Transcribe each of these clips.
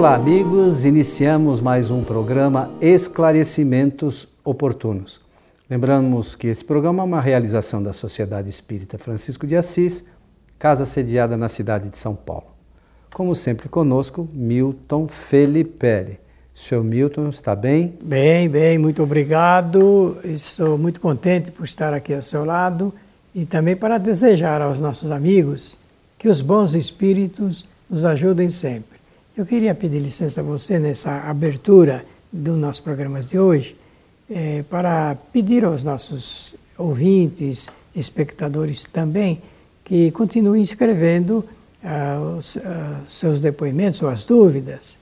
Olá, amigos. Iniciamos mais um programa Esclarecimentos Oportunos. Lembramos que esse programa é uma realização da Sociedade Espírita Francisco de Assis, casa sediada na cidade de São Paulo. Como sempre conosco, Milton Felipe. Seu Milton, está bem? Bem, bem, muito obrigado. Estou muito contente por estar aqui ao seu lado e também para desejar aos nossos amigos que os bons espíritos nos ajudem sempre. Eu queria pedir licença a você nessa abertura do nosso programa de hoje é, para pedir aos nossos ouvintes, espectadores também, que continuem escrevendo ah, os ah, seus depoimentos ou as dúvidas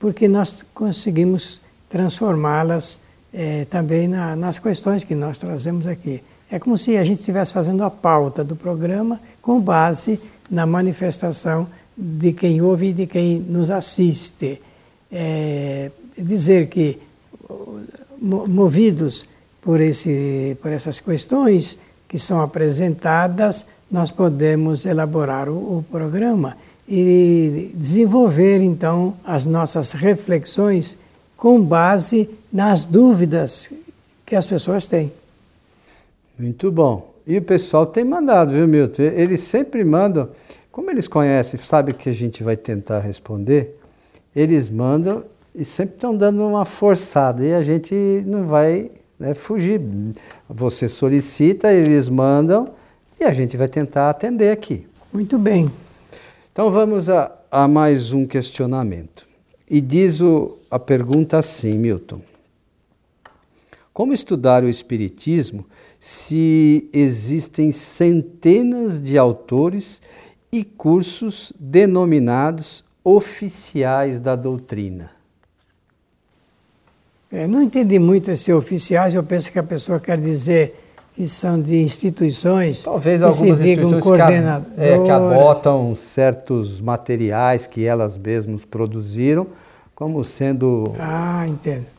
porque nós conseguimos transformá-las é, também na, nas questões que nós trazemos aqui. É como se a gente estivesse fazendo a pauta do programa com base na manifestação de quem ouve e de quem nos assiste. É, dizer que, movidos por, esse, por essas questões que são apresentadas, nós podemos elaborar o, o programa e desenvolver então as nossas reflexões com base nas dúvidas que as pessoas têm. Muito bom. E o pessoal tem mandado, viu, Milton? Eles sempre mandam, como eles conhecem, sabem que a gente vai tentar responder, eles mandam e sempre estão dando uma forçada e a gente não vai né, fugir. Você solicita, eles mandam e a gente vai tentar atender aqui. Muito bem. Então vamos a, a mais um questionamento. E diz o, a pergunta assim, Milton: Como estudar o Espiritismo se existem centenas de autores e cursos denominados oficiais da doutrina? É, não entendi muito esse oficiais, eu penso que a pessoa quer dizer que são de instituições. Talvez algumas instituições que, é, que adotam certos materiais que elas mesmas produziram como sendo ah,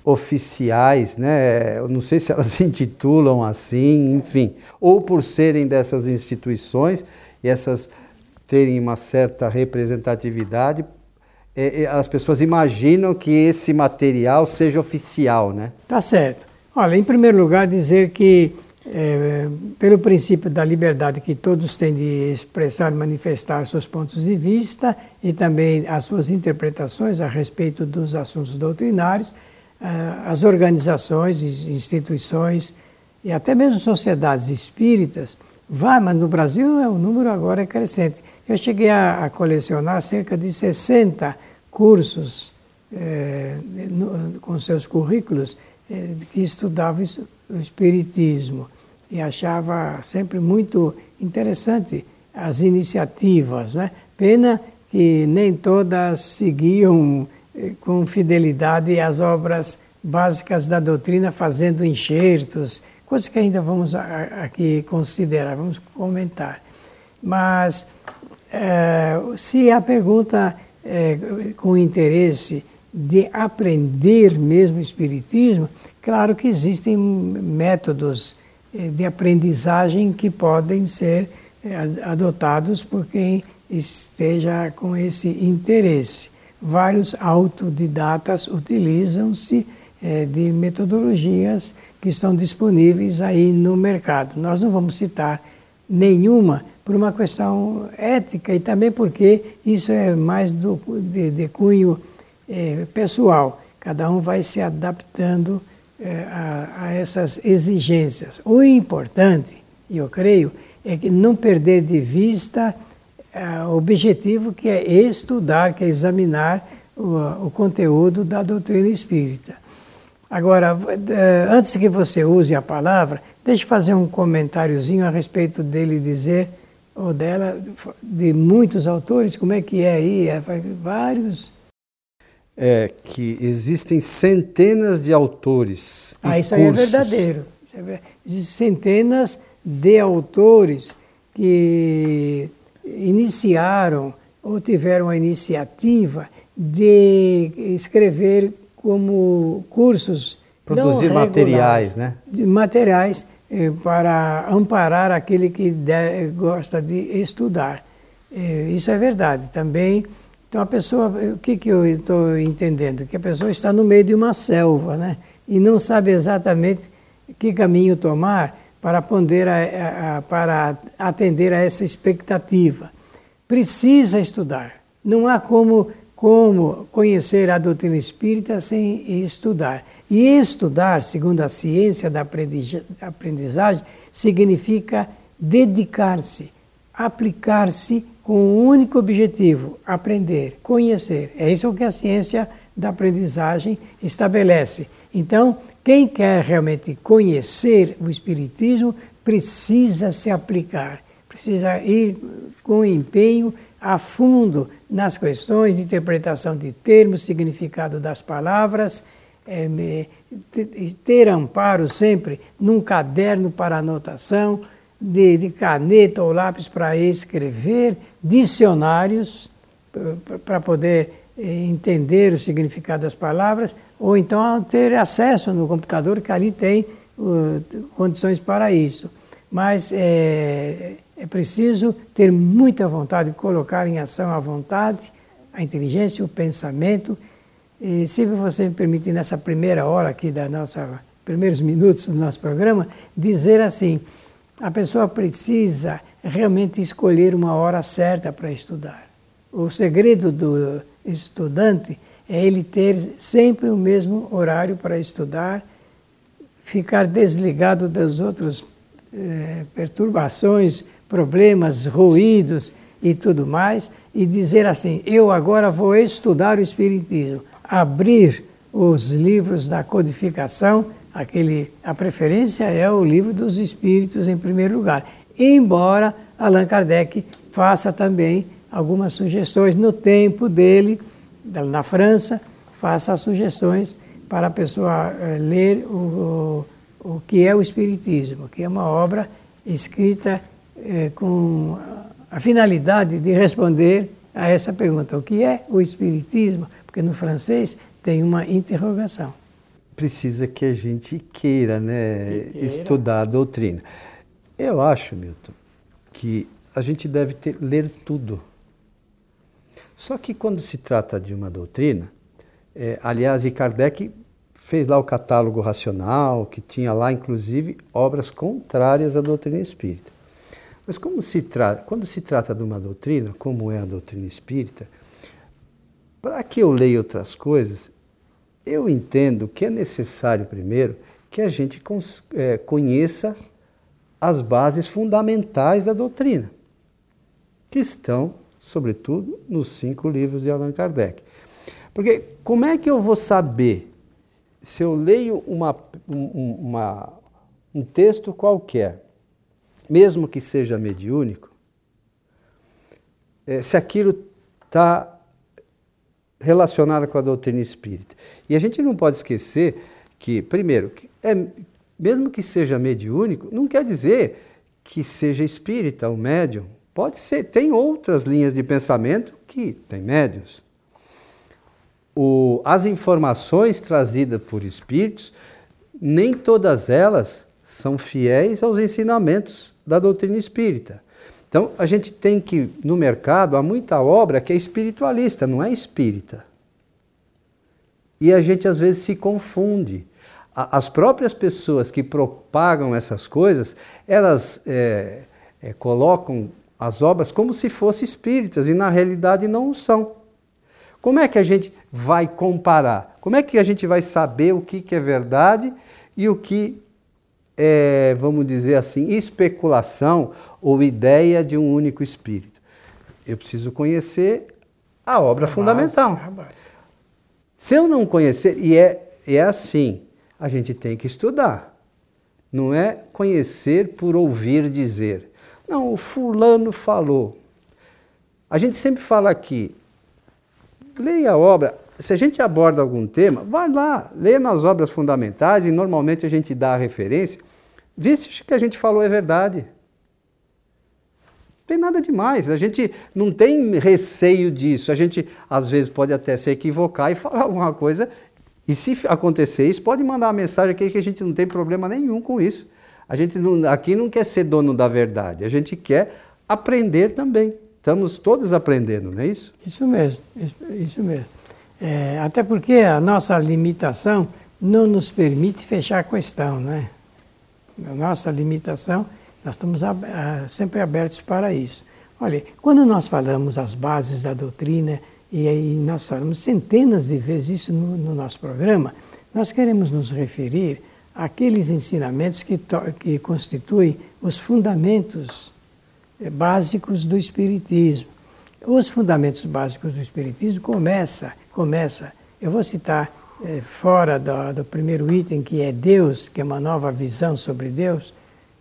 oficiais, né? Eu não sei se elas se intitulam assim, enfim, ou por serem dessas instituições e essas terem uma certa representatividade, é, é, as pessoas imaginam que esse material seja oficial, né? Tá certo. Olha, em primeiro lugar dizer que é, pelo princípio da liberdade que todos têm de expressar, manifestar seus pontos de vista e também as suas interpretações a respeito dos assuntos doutrinários, é, as organizações, instituições e até mesmo sociedades espíritas, vai, mas no Brasil é, o número agora é crescente. Eu cheguei a, a colecionar cerca de 60 cursos é, no, com seus currículos é, que estudavam o Espiritismo e achava sempre muito interessante as iniciativas. Né? Pena que nem todas seguiam eh, com fidelidade as obras básicas da doutrina, fazendo enxertos, coisas que ainda vamos aqui considerar, vamos comentar. Mas é, se a pergunta é, com interesse de aprender mesmo Espiritismo, Claro que existem métodos eh, de aprendizagem que podem ser eh, adotados por quem esteja com esse interesse. Vários autodidatas utilizam-se eh, de metodologias que estão disponíveis aí no mercado. Nós não vamos citar nenhuma por uma questão ética e também porque isso é mais do, de, de cunho pessoal. Cada um vai se adaptando é, a, a essas exigências. O importante, eu creio, é que não perder de vista é, o objetivo que é estudar, que é examinar o, o conteúdo da doutrina espírita. Agora, é, antes que você use a palavra, deixe fazer um comentáriozinho a respeito dele dizer, ou dela, de muitos autores, como é que é aí, é, vários é que existem centenas de autores. Ah, isso aí é verdadeiro. É existem centenas de autores que iniciaram ou tiveram a iniciativa de escrever como cursos. Produzir materiais, né? De materiais eh, para amparar aquele que de, gosta de estudar. Eh, isso é verdade. Também Então a pessoa, o que, que eu estou entendendo? Que a pessoa está no meio de uma selva, né? E não sabe exatamente que caminho tomar para, ponder a, a, para atender a essa expectativa. Precisa estudar. Não há como, como conhecer a doutrina espírita sem estudar. E estudar, segundo a ciência da aprendizagem, significa dedicar-se, aplicar-se com um único objetivo: aprender, conhecer. É isso que a ciência da aprendizagem estabelece. Então, quem quer realmente conhecer o Espiritismo precisa se aplicar, precisa ir com empenho a fundo nas questões de interpretação de termos, significado das palavras, é, ter amparo sempre num caderno para anotação, de, de caneta ou lápis para escrever, dicionários para poder eh, entender o significado das palavras, ou então ter acesso no computador, que ali tem uh, condições para isso. Mas é, é preciso ter muita vontade, colocar em ação a vontade, a inteligência, o pensamento. E se você me permitir, nessa primeira hora aqui da nossa, primeiros minutos do nosso programa, dizer assim, a pessoa precisa realmente escolher uma hora certa para estudar. O segredo do estudante é ele ter sempre o mesmo horário para estudar, ficar desligado das outras eh, perturbações, problemas, ruídos e tudo mais, e dizer assim: eu agora vou estudar o Espiritismo, abrir os livros da codificação aquele, a preferência é o livro dos Espíritos em primeiro lugar. Embora Allan Kardec faça também algumas sugestões no tempo dele, na França, faça sugestões para a pessoa eh, ler o, o, o que é o Espiritismo, que é uma obra escrita eh, com a finalidade de responder a essa pergunta: o que é o Espiritismo? Porque no francês tem uma interrogação precisa que a gente queira, né, queira. estudar a doutrina. Eu acho, Milton, que a gente deve ter, ler tudo. Só que quando se trata de uma doutrina, é, aliás, e Kardec fez lá o catálogo racional, que tinha lá, inclusive, obras contrárias à doutrina espírita. Mas como se quando se trata de uma doutrina, como é a doutrina espírita, para que eu leia outras coisas, eu entendo que é necessário, primeiro, que a gente é, conheça as bases fundamentais da doutrina, que estão, sobretudo, nos cinco livros de Allan Kardec. Porque como é que eu vou saber se eu leio uma, um, uma, um texto qualquer, mesmo que seja mediúnico, é, se aquilo está relacionada com a doutrina espírita. E a gente não pode esquecer que, primeiro, é, mesmo que seja mediúnico, não quer dizer que seja espírita ou médium. Pode ser, tem outras linhas de pensamento que tem médiums. O, as informações trazidas por espíritos, nem todas elas são fiéis aos ensinamentos da doutrina espírita. Então, a gente tem que, no mercado, há muita obra que é espiritualista, não é espírita. E a gente às vezes se confunde. As próprias pessoas que propagam essas coisas, elas é, é, colocam as obras como se fossem espíritas e na realidade não são. Como é que a gente vai comparar? Como é que a gente vai saber o que, que é verdade e o que é, vamos dizer assim, especulação ou ideia de um único espírito. Eu preciso conhecer a obra fundamental. Se eu não conhecer, e é, é assim, a gente tem que estudar. Não é conhecer por ouvir dizer. Não, o fulano falou. A gente sempre fala aqui, leia a obra, se a gente aborda algum tema, vai lá, leia nas obras fundamentais e normalmente a gente dá a referência, vê se o que a gente falou é verdade. Não tem nada demais, a gente não tem receio disso, a gente às vezes pode até se equivocar e falar alguma coisa, e se acontecer isso, pode mandar uma mensagem aqui que a gente não tem problema nenhum com isso. A gente não, aqui não quer ser dono da verdade, a gente quer aprender também. estamos todos aprendendo, não é isso? Isso mesmo, isso, isso mesmo. É, até porque a nossa limitação não nos permite fechar a questão, não nossa limitação, nós estamos ab sempre abertos para isso. Olha, quando nós falamos as bases da doutrina, e aí nós falamos centenas de vezes isso no, no nosso programa, nós queremos nos referir àqueles ensinamentos que, que constituem os fundamentos eh, básicos do Espiritismo. Os fundamentos básicos do Espiritismo começa, começa, eu vou citar é, fora do, do, primeiro item, que é Deus, que é uma nova visão sobre Deus.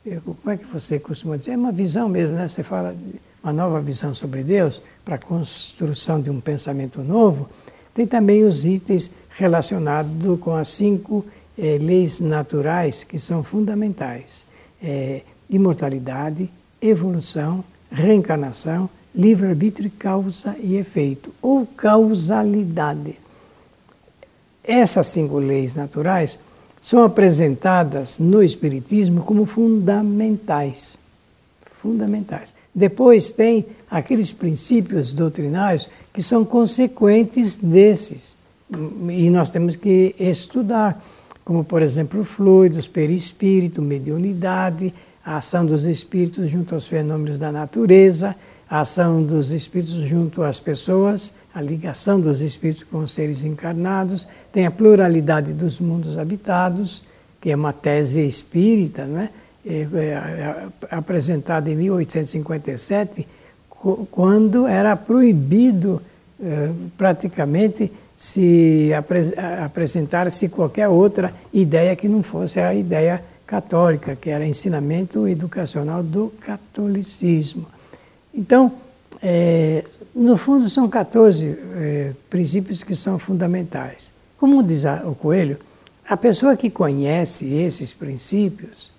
Eu, como é que você costuma dizer? É uma visão mesmo, né? Você fala uma nova visão sobre Deus para a construção de um pensamento novo. Tem também os itens relacionados com as cinco é, leis naturais que são fundamentais: é, imortalidade, evolução, reencarnação, livre-arbítrio, causa e efeito, ou causalidade. Essas cinco leis naturais são apresentadas no Espiritismo como fundamentais. Fundamentais. Depois tem aqueles princípios doutrinários que são consequentes desses. E nós temos que estudar, como por exemplo fluidos, perispírito, mediunidade, a ação dos espíritos junto aos fenômenos da natureza, a ação dos espíritos junto às pessoas, a ligação dos espíritos com os seres encarnados, tem a pluralidade dos mundos habitados, que é uma tese espírita, não é? É, é, é, apresentada em 1857, quando era proibido é, praticamente se apre apresentar-se qualquer outra ideia que não fosse a ideia católica, que era ensinamento educacional do catolicismo. Então, é, no fundo, são 14 é, princípios que são fundamentais. Como diz o Coelho, a pessoa que conhece esses princípios,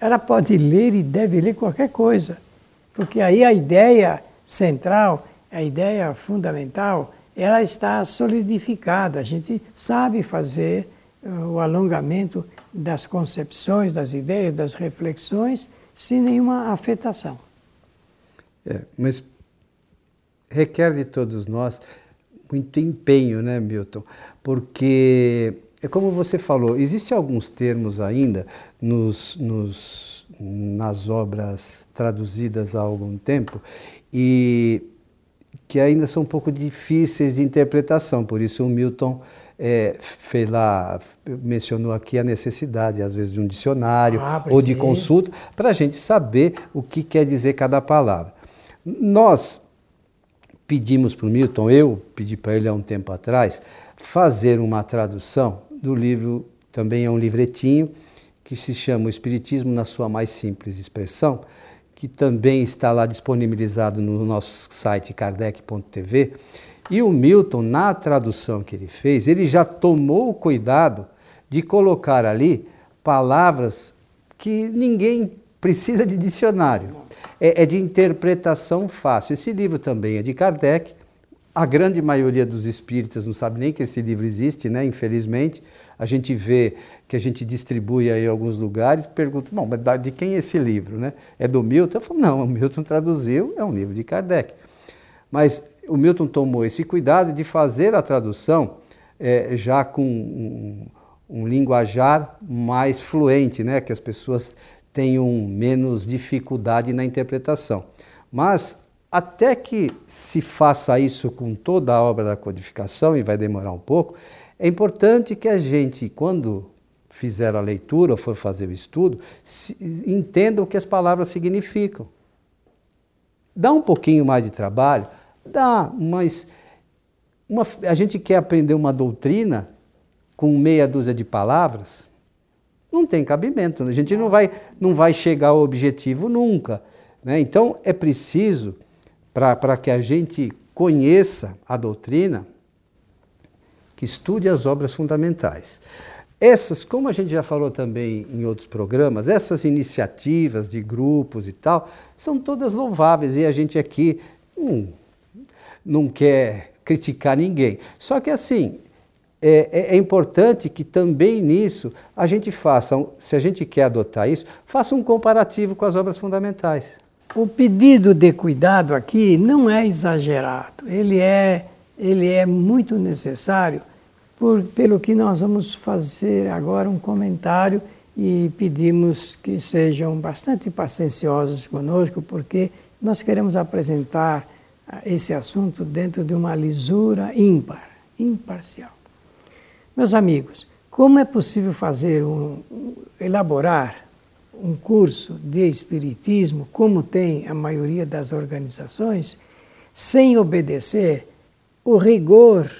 ela pode ler e deve ler qualquer coisa, porque aí a ideia central, a ideia fundamental, ela está solidificada. A gente sabe fazer uh, o alongamento das concepções, das ideias, das reflexões, sem nenhuma afetação. É, mas requer de todos nós muito empenho, né, Milton? Porque é como você falou, existem alguns termos ainda nos, nos, nas obras traduzidas há algum tempo e que ainda são um pouco difíceis de interpretação. Por isso o Milton é, fez lá, mencionou aqui a necessidade, às vezes, de um dicionário ah, ou de consulta, para a gente saber o que quer dizer cada palavra. Nós pedimos para o Milton, eu pedi para ele há um tempo atrás, fazer uma tradução do livro, também é um livretinho, que se chama O Espiritismo na sua mais simples expressão, que também está lá disponibilizado no nosso site kardec.tv. E o Milton, na tradução que ele fez, ele já tomou o cuidado de colocar ali palavras que ninguém precisa de dicionário é, é de interpretação fácil. Esse livro também é de Kardec. A grande maioria dos espíritas não sabe nem que esse livro existe, né? infelizmente. A gente vê que a gente distribui aí em alguns lugares, pergunta, bom, mas de quem é esse livro? Né? É do Milton? Eu falo, não, o Milton traduziu, é um livro de Kardec. Mas o Milton tomou esse cuidado de fazer a tradução é, já com um, um linguajar mais fluente, né? que as pessoas tenham menos dificuldade na interpretação. Mas até que se faça isso com toda a obra da codificação, e vai demorar um pouco, é importante que a gente, quando fizer a leitura ou for fazer o estudo, entenda o que as palavras significam. Dá um pouquinho mais de trabalho? Dá, mas uma, a gente quer aprender uma doutrina com meia dúzia de palavras? Não tem cabimento. A gente não vai, não vai chegar ao objetivo nunca. Né? Então, é preciso, para que a gente conheça a doutrina, que estude as obras fundamentais. Essas, como a gente já falou também em outros programas, essas iniciativas de grupos e tal, são todas louváveis e a gente aqui hum, não quer criticar ninguém. Só que assim, é, é, é, importante que também nisso a gente faça, se a gente quer adotar isso, faça um comparativo com as obras fundamentais. o pedido de cuidado aqui não é exagerado, ele é, ele é muito necessário, por, pelo que nós vamos fazer agora um comentário e pedimos que sejam bastante pacienciosos conosco, porque nós queremos apresentar ah, esse assunto dentro de uma lisura ímpar, imparcial. Meus amigos, como é possível fazer um, elaborar um curso de espiritismo, como tem a maioria das organizações, sem obedecer o rigor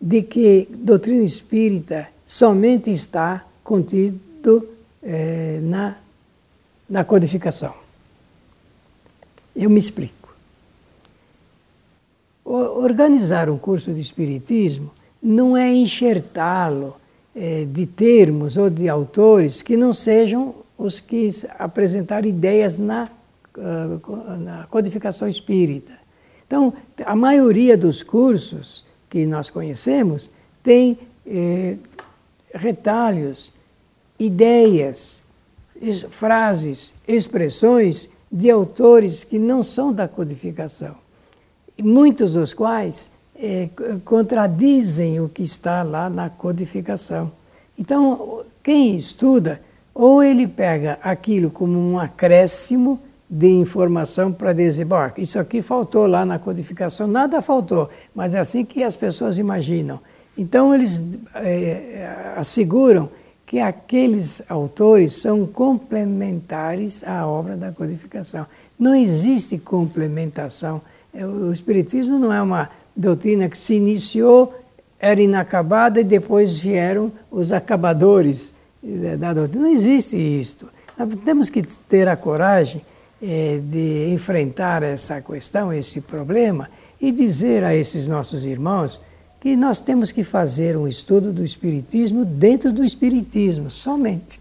de que doutrina espírita somente está contido é, na, na codificação. Eu me explico. O, organizar um curso de Espiritismo não é enxertá-lo é, de termos ou de autores que não sejam os que apresentaram ideias na, uh, na codificação espírita. Então, a maioria dos cursos que nós conhecemos tem eh, retalhos ideias, frases, expressões de autores que não são da codificação, muitos dos quais é, contradizem o que está lá na codificação. Então, quem estuda, ou ele pega aquilo como um acréscimo de informação para dizer, bom, isso aqui faltou lá na codificação, nada faltou, mas é assim que as pessoas imaginam. Então, eles é, asseguram que aqueles autores são complementares à obra da codificação. Não existe complementação. É, o Espiritismo não é uma doutrina que se iniciou, era inacabada e depois vieram os acabadores é, da doutrina. Não existe isto. Nós temos que ter a coragem é, de enfrentar essa questão, esse problema, e dizer a esses nossos irmãos que nós temos que fazer um estudo do Espiritismo dentro do Espiritismo, somente.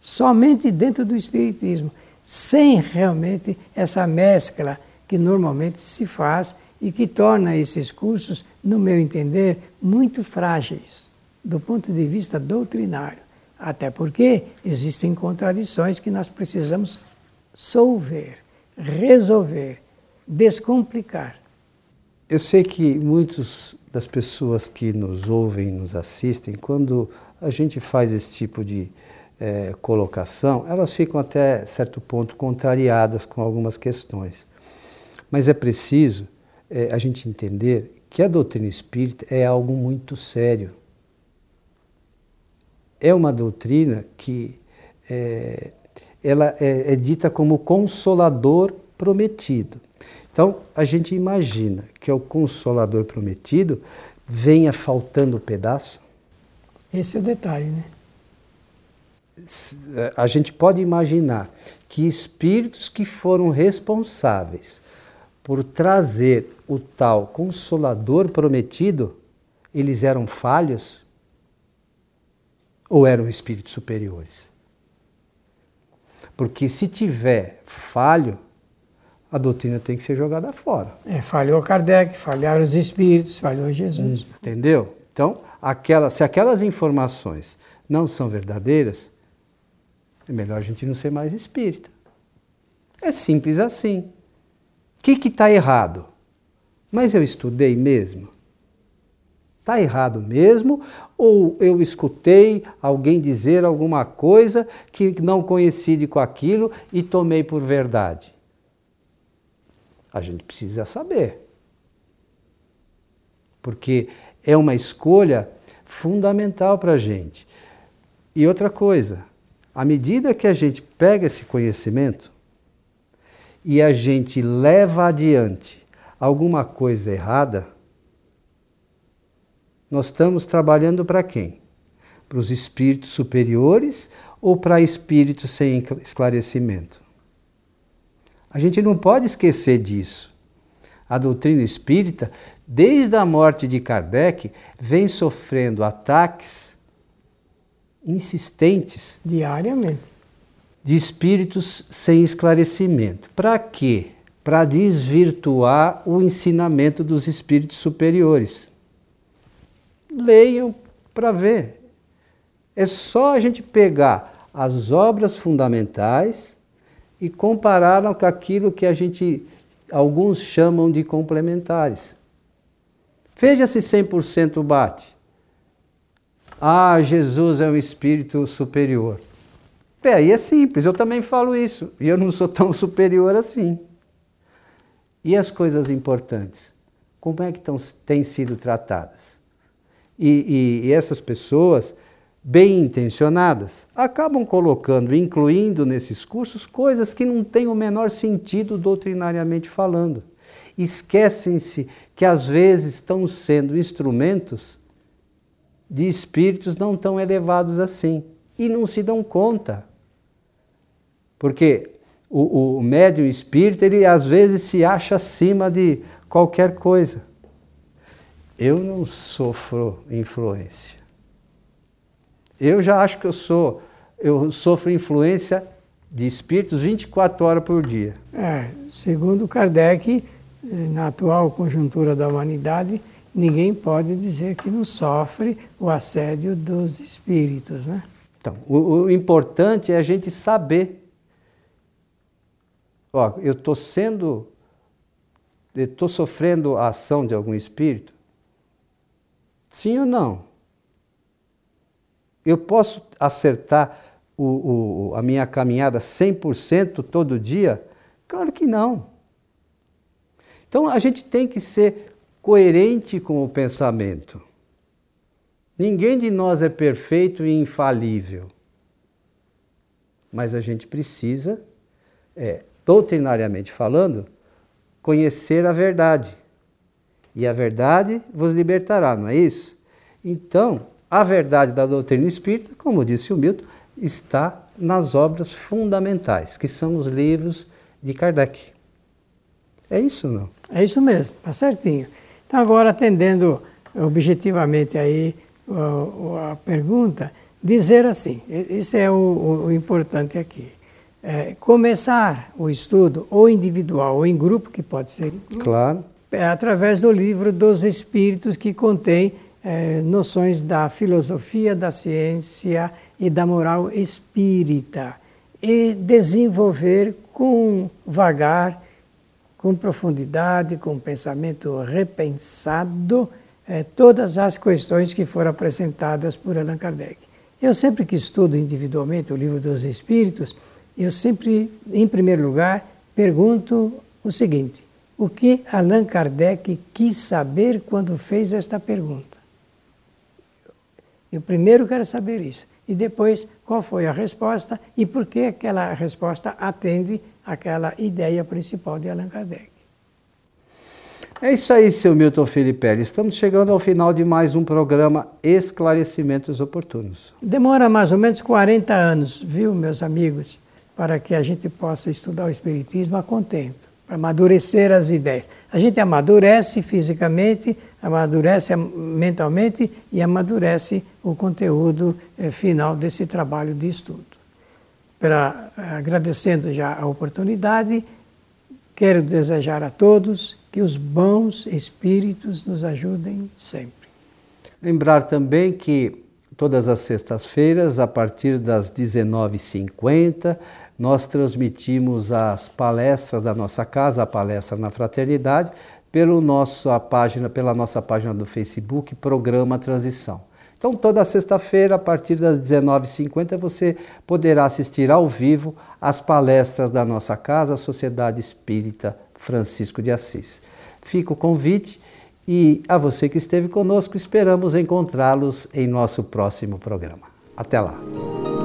Somente dentro do Espiritismo, sem realmente essa mescla que normalmente se faz e que torna esses cursos, no meu entender, muito frágeis do ponto de vista doutrinário. Até porque existem contradições que nós precisamos solver, resolver, descomplicar. Eu sei que muitas das pessoas que nos ouvem, nos assistem, quando a gente faz esse tipo de é, colocação, elas ficam até certo ponto contrariadas com algumas questões. Mas é preciso é, a gente entender que a doutrina espírita é algo muito sério. É uma doutrina que é, ela é, é dita como consolador prometido. Então, a gente imagina que é o consolador prometido venha faltando pedaço. Esse é o detalhe, né? A gente pode imaginar que espíritos que foram responsáveis por trazer o tal consolador prometido, eles eram falhos ou eram espíritos superiores? Porque se tiver falho, a doutrina tem que ser jogada fora. É, falhou Kardec, falharam os espíritos, falhou Jesus. Entendeu? Então, aquela, se aquelas informações não são verdadeiras, é melhor a gente não ser mais espírita. É simples assim. O que está errado? Mas eu estudei mesmo? Está errado mesmo? Ou eu escutei alguém dizer alguma coisa que não coincide com aquilo e tomei por verdade? A gente precisa saber. Porque é uma escolha fundamental para a gente. E outra coisa, à medida que a gente pega esse conhecimento e a gente leva adiante alguma coisa errada, nós estamos trabalhando para quem? Para os espíritos superiores ou para espíritos sem esclarecimento? A gente não pode esquecer disso. A doutrina espírita, desde a morte de Kardec, vem sofrendo ataques insistentes diariamente de espíritos sem esclarecimento. Para quê? Para desvirtuar o ensinamento dos espíritos superiores. Leiam para ver. É só a gente pegar as obras fundamentais e compararam com aquilo que a gente, alguns chamam de complementares. Veja se 100% bate. Ah, Jesus é um espírito superior. É, aí é simples, eu também falo isso, e eu não sou tão superior assim. E as coisas importantes? Como é que tão, têm sido tratadas? E, e, e essas pessoas, bem intencionadas, acabam colocando, incluindo nesses cursos, coisas que não têm o menor sentido doutrinariamente falando. Esquecem-se que às vezes estão sendo instrumentos de espíritos não tão elevados assim e não se dão conta. Porque o, o médium espírita, ele às vezes se acha acima de qualquer coisa. Eu não sofro influência. Eu já acho que eu sou, eu sofro influência de espíritos 24 horas por dia. É, segundo Kardec, na atual conjuntura da humanidade, ninguém pode dizer que não sofre o assédio dos espíritos, né? Então, o, o importante é a gente saber. Ó, eu estou sendo, estou sofrendo a ação de algum espírito? Sim ou não? Eu posso acertar o, o, a minha caminhada 100% todo dia? Claro que não. Então a gente tem que ser coerente com o pensamento. Ninguém de nós é perfeito e infalível. Mas a gente precisa, é, doutrinariamente falando, conhecer a verdade. E a verdade vos libertará, não é isso? Então, a verdade da doutrina espírita, como disse o Milton, está nas obras fundamentais, que são os livros de Kardec. É isso não? É isso mesmo, está certinho. Então, agora, atendendo objetivamente aí a, a pergunta, dizer assim, isso é o, o importante aqui. É, começar o estudo, ou individual ou em grupo, que pode ser. Claro. É através do livro dos Espíritos, que contém é, noções da filosofia, da ciência e da moral espírita. E desenvolver com vagar com profundidade, com pensamento repensado, é, todas as questões que foram apresentadas por Allan Kardec. Eu sempre que estudo individualmente o livro dos Espíritos, eu sempre, em primeiro lugar, pergunto o seguinte: o que Allan Kardec quis saber quando fez esta pergunta? Eu primeiro quero saber isso. E depois, qual foi a resposta e por que aquela resposta atende aquela ideia principal de Allan Kardec. É isso aí, seu Milton Felipe. Estamos chegando ao final de mais um programa Esclarecimentos Oportunos. Demora mais ou menos 40 anos, viu, meus amigos, para que a gente possa estudar o Espiritismo a contento, para amadurecer as ideias. A gente amadurece fisicamente, amadurece mentalmente e amadurece o conteúdo eh, final desse trabalho de estudo pela, agradecendo já a oportunidade, quero desejar a todos que os bons espíritos nos ajudem sempre. Lembrar também que todas as sextas-feiras, a partir das 19h50, nós transmitimos as palestras da nossa casa, a palestra na fraternidade, pelo página, pela nossa página do Facebook, Programa Transição. Então, toda sexta-feira, a partir das 19h50, você poderá assistir ao vivo às palestras da nossa casa, a Sociedade Espírita Francisco de Assis. Fica o convite e a você que esteve conosco, esperamos encontrá-los em nosso próximo programa. Até lá!